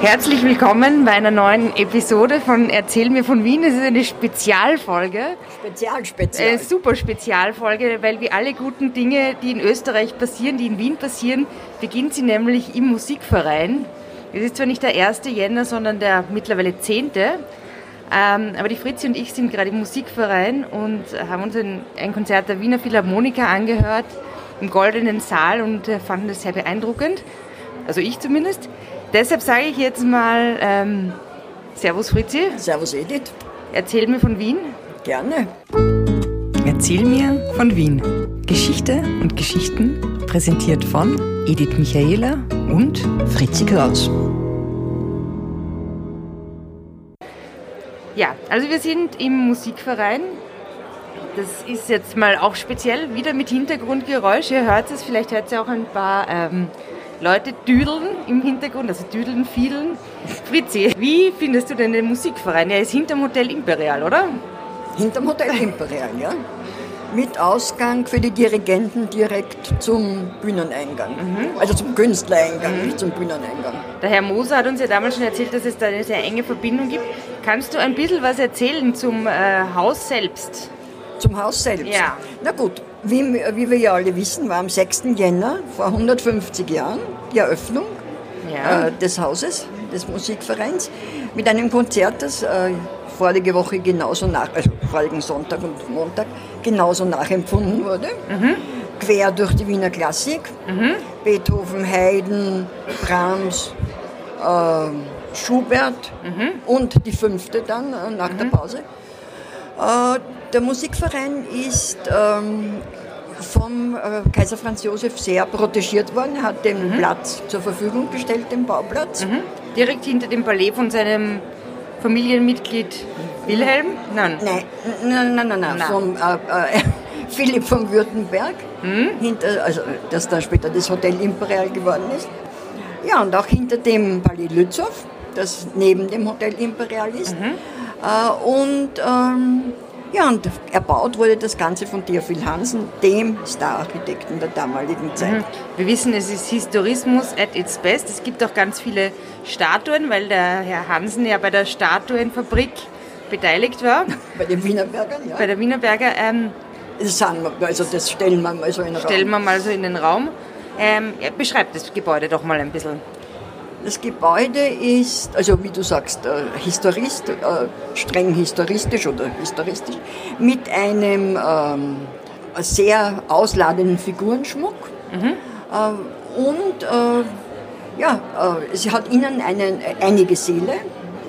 Herzlich willkommen bei einer neuen Episode von Erzähl mir von Wien. Es ist eine Spezialfolge. Spezial, spezial. Äh, super Spezialfolge, weil wie alle guten Dinge, die in Österreich passieren, die in Wien passieren, beginnt sie nämlich im Musikverein. Es ist zwar nicht der 1. Jänner, sondern der mittlerweile 10. Ähm, aber die Fritzi und ich sind gerade im Musikverein und haben uns ein, ein Konzert der Wiener Philharmoniker angehört im Goldenen Saal und äh, fanden das sehr beeindruckend. Also ich zumindest. Deshalb sage ich jetzt mal ähm, Servus Fritzi. Servus Edith. Erzähl mir von Wien. Gerne. Erzähl mir von Wien. Geschichte und Geschichten präsentiert von Edith Michaela und Fritzi Kraus. Ja, also wir sind im Musikverein. Das ist jetzt mal auch speziell wieder mit Hintergrundgeräusch. Ihr hört es, vielleicht hört ihr auch ein paar ähm, Leute düdeln im Hintergrund, also düdeln, fiedeln. Fritzi, wie findest du denn den Musikverein? Er ist hinterm Hotel Imperial, oder? Hinterm Hotel Imperial, ja. Mit Ausgang für die Dirigenten direkt zum Bühneneingang. Mhm. Also zum Künstlereingang, mhm. nicht zum Bühneneingang. Der Herr Moser hat uns ja damals schon erzählt, dass es da eine sehr enge Verbindung gibt. Kannst du ein bisschen was erzählen zum äh, Haus selbst? Zum Haus selbst? Ja. Na gut, wie, wie, wir ja alle wissen, war am 6. Jänner vor 150 Jahren die Eröffnung ja. äh, des Hauses, des Musikvereins, mit einem Konzert, das äh, vorige Woche genauso nach, also vorigen Sonntag und Montag genauso nachempfunden wurde. Mhm. Quer durch die Wiener Klassik. Mhm. Beethoven, Haydn, Brahms, äh, Schubert mhm. und die fünfte dann äh, nach der mhm. Pause. Der Musikverein ist ähm, vom äh, Kaiser Franz Josef sehr protegiert worden, hat den mhm. Platz zur Verfügung gestellt, den Bauplatz. Mhm. Direkt hinter dem Palais von seinem Familienmitglied Wilhelm? Nein. Nein, nein, nein, nein, nein. Vom, äh, äh, Philipp von Württemberg, mhm. hinter, also, das dann später das Hotel Imperial geworden ist. Ja, und auch hinter dem Palais Lützow, das neben dem Hotel Imperial ist. Mhm. Äh, und ähm, ja, und erbaut wurde das Ganze von Theophil Hansen, dem Stararchitekten der damaligen Zeit. Mhm. Wir wissen, es ist Historismus at its best. Es gibt auch ganz viele Statuen, weil der Herr Hansen ja bei der Statuenfabrik beteiligt war. Bei den Wienerbergern, ja. Bei der Wienerberger. Ähm, das, wir, also das stellen wir mal so in den Raum. Stellen wir mal so in den Raum. Ähm, ja, beschreibt das Gebäude doch mal ein bisschen. Das Gebäude ist, also wie du sagst, äh, historist, äh, streng historistisch oder historistisch, mit einem ähm, sehr ausladenden Figurenschmuck. Mhm. Äh, und äh, ja, äh, sie hat innen einen, einige Säle,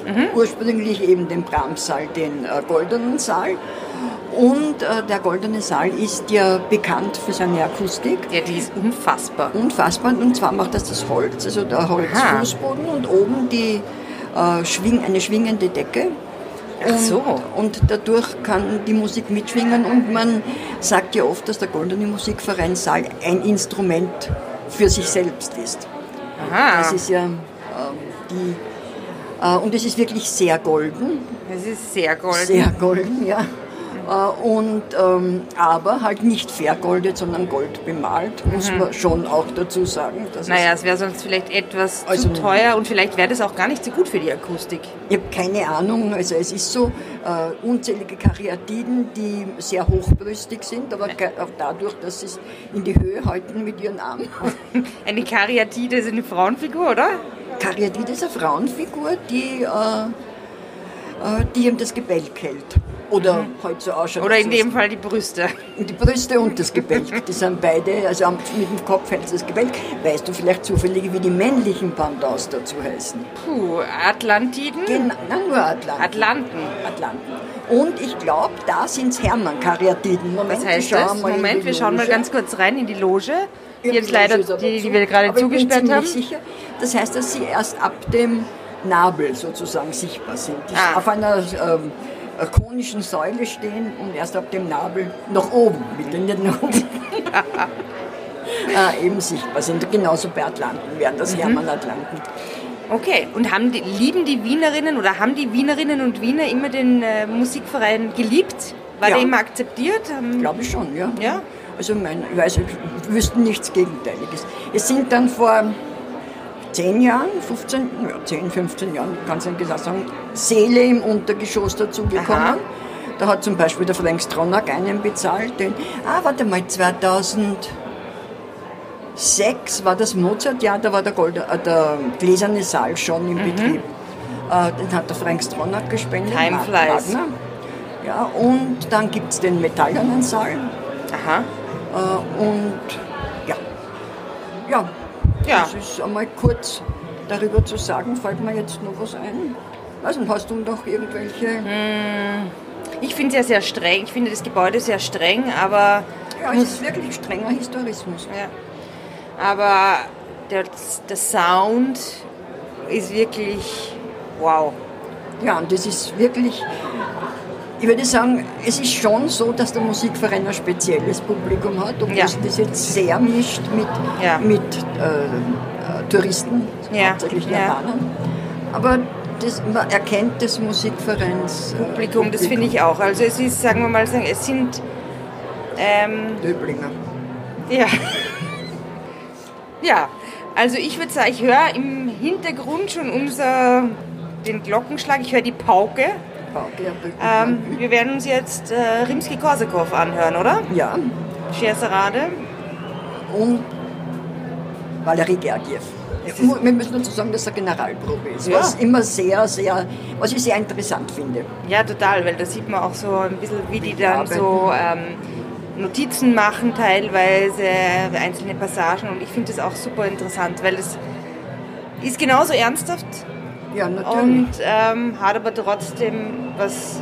mhm. ursprünglich eben den Brahmssaal, den äh, Goldenen Saal und äh, der Goldene Saal ist ja bekannt für seine Akustik. Ja, die ist unfassbar. Unfassbar. Und zwar macht das das Holz, also der Holzfußboden und oben die, äh, schwing, eine schwingende Decke. Ach so. Und, dadurch kann die Musik mitschwingen und man sagt ja oft, dass der Goldene Musikverein Saal ein Instrument für sich selbst ist. Aha. Das ist ja äh, die. Und es ist wirklich sehr golden. Es ist sehr golden. Sehr golden, ja. Äh, und, ähm, aber halt nicht vergoldet, sondern gold bemalt, muss mhm. man schon auch dazu sagen. naja, es wäre sonst vielleicht etwas also, zu teuer und vielleicht wäre das auch gar nicht so gut für die Akustik. Ich habe keine Ahnung, also es ist so, äh, unzählige Karyatiden, die sehr hochbrüstig sind, aber auch dadurch, dass sie es in die Höhe halten mit ihren Armen. Eine Karyatide ist eine Frauenfigur, oder? Karyatide ist eine Frauenfigur, die, äh, äh die ihm das Gebälk hält. Oder mhm. halt so ausschaut. Oder in dem Fall die Brüste. Die Brüste und das Gebälk. Die sind beide, also mit dem Kopf hält das Gebälk. Weißt du vielleicht zufällig, wie die männlichen Pandas dazu heißen? Puh, Atlantiden? Genau, nein, nur Atlanten. Atlanten. Atlanten. Und ich glaube, da sind es Hermann-Karyatiden. Moment, Was heißt das? Moment, wir schauen mal ganz kurz rein in die Loge. Die, jetzt leider, die, die wir gerade zugesperrt haben. Sicher. Das heißt, dass sie erst ab dem Nabel sozusagen sichtbar sind. Ah. Auf einer ähm, konischen Säule stehen und erst ab dem Nabel nach oben, bitte nicht nach oben, äh, eben sichtbar sind. Genauso bei Atlanten wären das mhm. Hermann-Atlanten. Okay, und haben die, lieben die Wienerinnen oder haben die Wienerinnen und Wiener immer den äh, Musikverein geliebt? War ja. der immer akzeptiert? Ähm, Glaube ich schon, ja. ja? Also mein, ich weiß, ich wüsste nichts Gegenteiliges. Es sind dann vor 10 Jahren, 15, ja, 10, 15 Jahren, ganz ich gesagt sagen, Seele im Untergeschoss dazugekommen. Da hat zum Beispiel der Frank Stronach einen bezahlt, den, ah, warte mal, 2006 war das Mozart-Jahr, da war der, Gold, äh, der gläserne Saal schon im mhm. Betrieb. Äh, den hat der Frank Stronach gespendet. Flies. Ja, und dann gibt es den metallenen Saal. Aha. Äh, und ja, das ist einmal kurz darüber zu sagen. Fällt mir jetzt noch was ein? Also hast du noch irgendwelche... Hm. Ich finde es ja sehr streng. Ich finde das Gebäude sehr streng, aber. Ja, es ist wirklich strenger Historismus. Ja. Aber der, der Sound ist wirklich wow. Ja, und das ist wirklich. Ich würde sagen, es ist schon so, dass der Musikverein ein spezielles Publikum hat, obwohl ja. das jetzt sehr mischt mit, ja. mit äh, äh Touristen, ja. hauptsächlich Japanern. Aber das, man erkennt das Musikvereins. Äh, Publikum, das finde ich auch. Also es ist, sagen wir mal, es sind... Ähm, Döblinger. Ja. ja, also ich würde sagen, ich höre im Hintergrund schon unser, den Glockenschlag, ich höre die Pauke. Ähm, wir werden uns jetzt äh, Rimsky-Korsakow anhören, oder? Ja. Scherzerade. Und Valerie Gergiev. Wir müssen dazu sagen, dass eine Generalprobe ist, ja. was immer sehr, sehr, was ich sehr interessant finde. Ja, total, weil da sieht man auch so ein bisschen, wie die dann so ähm, Notizen machen teilweise, einzelne Passagen und ich finde das auch super interessant, weil es ist genauso ernsthaft ja, natürlich. und ähm, hat aber trotzdem was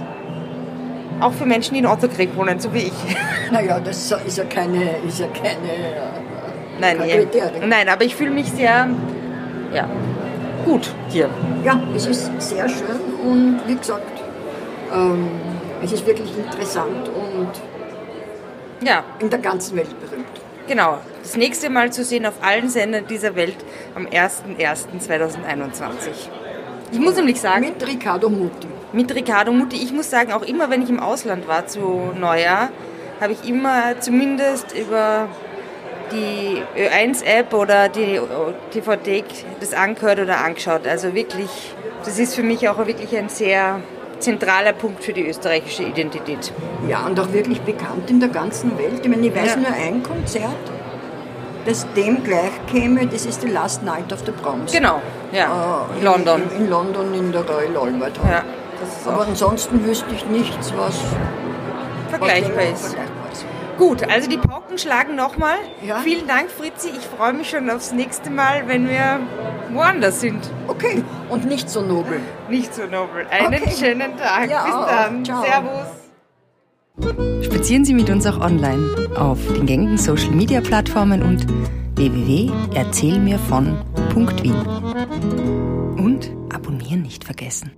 auch für Menschen, die in Otterkrieg wohnen, so wie ich. Naja, das ist ja keine, ist ja keine äh, Nein, nein, aber ich fühle mich sehr ja, gut hier. Ja, es ist sehr schön und wie gesagt, ähm, es ist wirklich interessant und ja. in der ganzen Welt berühmt. Genau, das nächste Mal zu sehen auf allen Sendern dieser Welt am 01.01.2021. Ich muss nämlich sagen. Mit Riccardo Muti. Mit Riccardo Muti. Ich muss sagen, auch immer wenn ich im Ausland war zu Neujahr, habe ich immer zumindest über die Ö1-App oder die DVD das angehört oder angeschaut. Also wirklich, das ist für mich auch wirklich ein sehr zentraler Punkt für die österreichische Identität. Ja, und auch wirklich bekannt in der ganzen Welt. Ich meine, ich weiß ja. nur ein Konzert, das dem gleich käme, das ist die Last Night of the Proms. Genau, ja, äh, in London. In, in, London in der Royal Albert Hall. Ja, Aber ansonsten wüsste ich nichts, was vergleichbar ist. Vergleichbar Gut, also die Pauken schlagen nochmal. Ja. Vielen Dank, Fritzi. Ich freue mich schon aufs nächste Mal, wenn wir woanders sind. Okay, und nicht so nobel. Nicht so nobel. Einen okay. schönen Tag. Ja, Bis dann. Ciao. Servus. Spazieren Sie mit uns auch online auf den gängigen Social Media Plattformen und www.erzählmirvon.wien. Und abonnieren nicht vergessen.